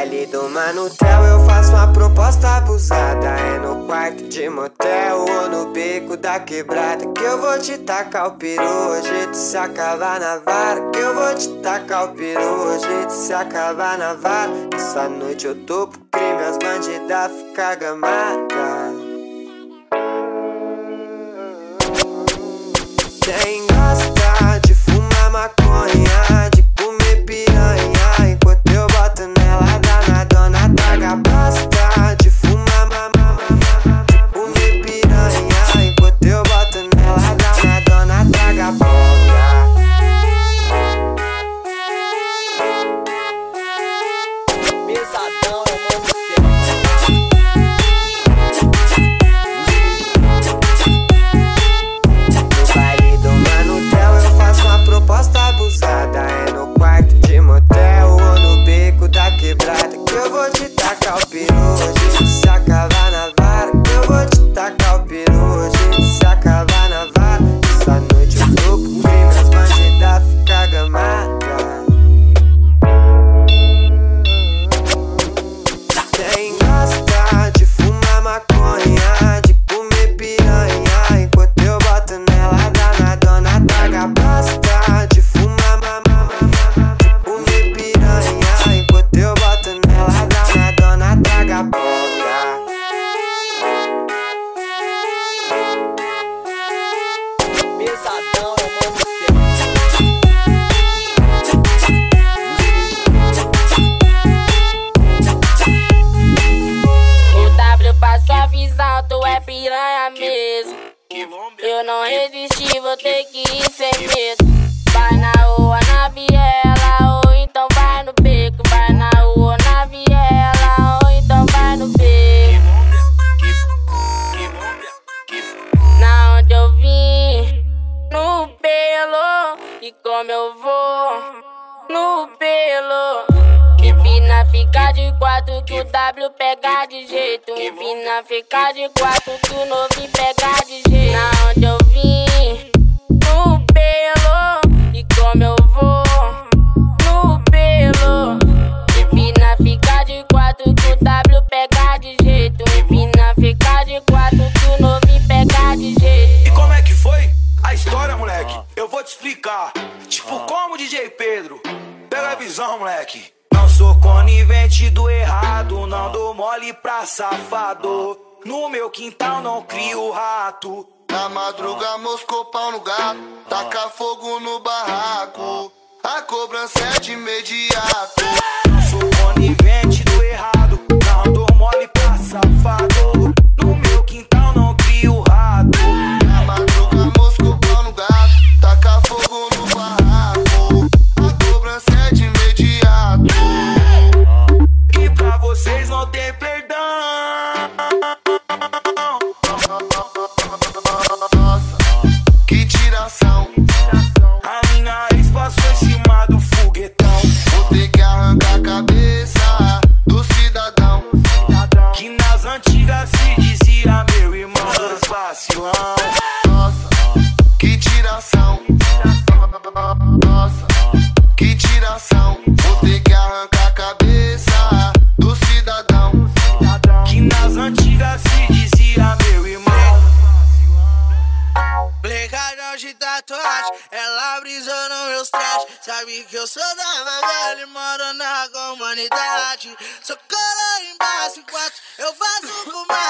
baile do Manutel eu faço uma proposta abusada. É no quarto de motel ou no beco da quebrada. Que eu vou te tacar o peru, hoje se acabar na vara. Que eu vou te tacar o peru, hoje se acabar na vara. Essa noite eu tô pro crime, as bandidas ficam gamadas. Eu não resisti, vou ter que ir sem medo. Vai na rua, na viela, ou então vai no beco. Vai na rua, na viela, ou então vai no beco. Na onde eu vim, no pelo. E como eu vou, no pelo. Empina fica de quatro que o W pega de jeito. Empina fica de quatro que o novinho pega de jeito. De quatro que o novinho pega de jeito. E como é que foi a história, moleque? Eu vou te explicar. Tipo, como DJ Pedro. Pega a visão, moleque. Não sou conivente do errado, não dou mole pra safado. No meu quintal não crio rato. Na madruga moscou pau no gato, taca fogo no barraco. A cobrança é de imediato. Não sou conivente antigas se dizia meu irmão dos vacilão. Nossa, que tiração. Nossa, que tiração. Vou ter que arrancar a cabeça do cidadão. Que nas antigas se dizia meu irmão. Blecadão de tatuagem, ela brisou nos meus trajes. Sabe que eu sou da favela e moro na comunidade. Sou cola embaixo enquanto eu faço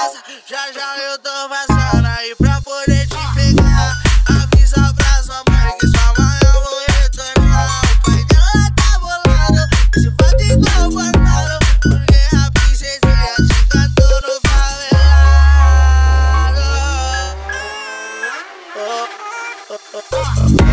fumaça. Já já eu tô passando aí pra poder te pegar. Avisa pra sua mãe que sua mãe eu vou retornar. O pai dela tá bolado, se fode igual Barnaro. Porque a princesinha te cantou no favelado. Oh, oh, oh, oh.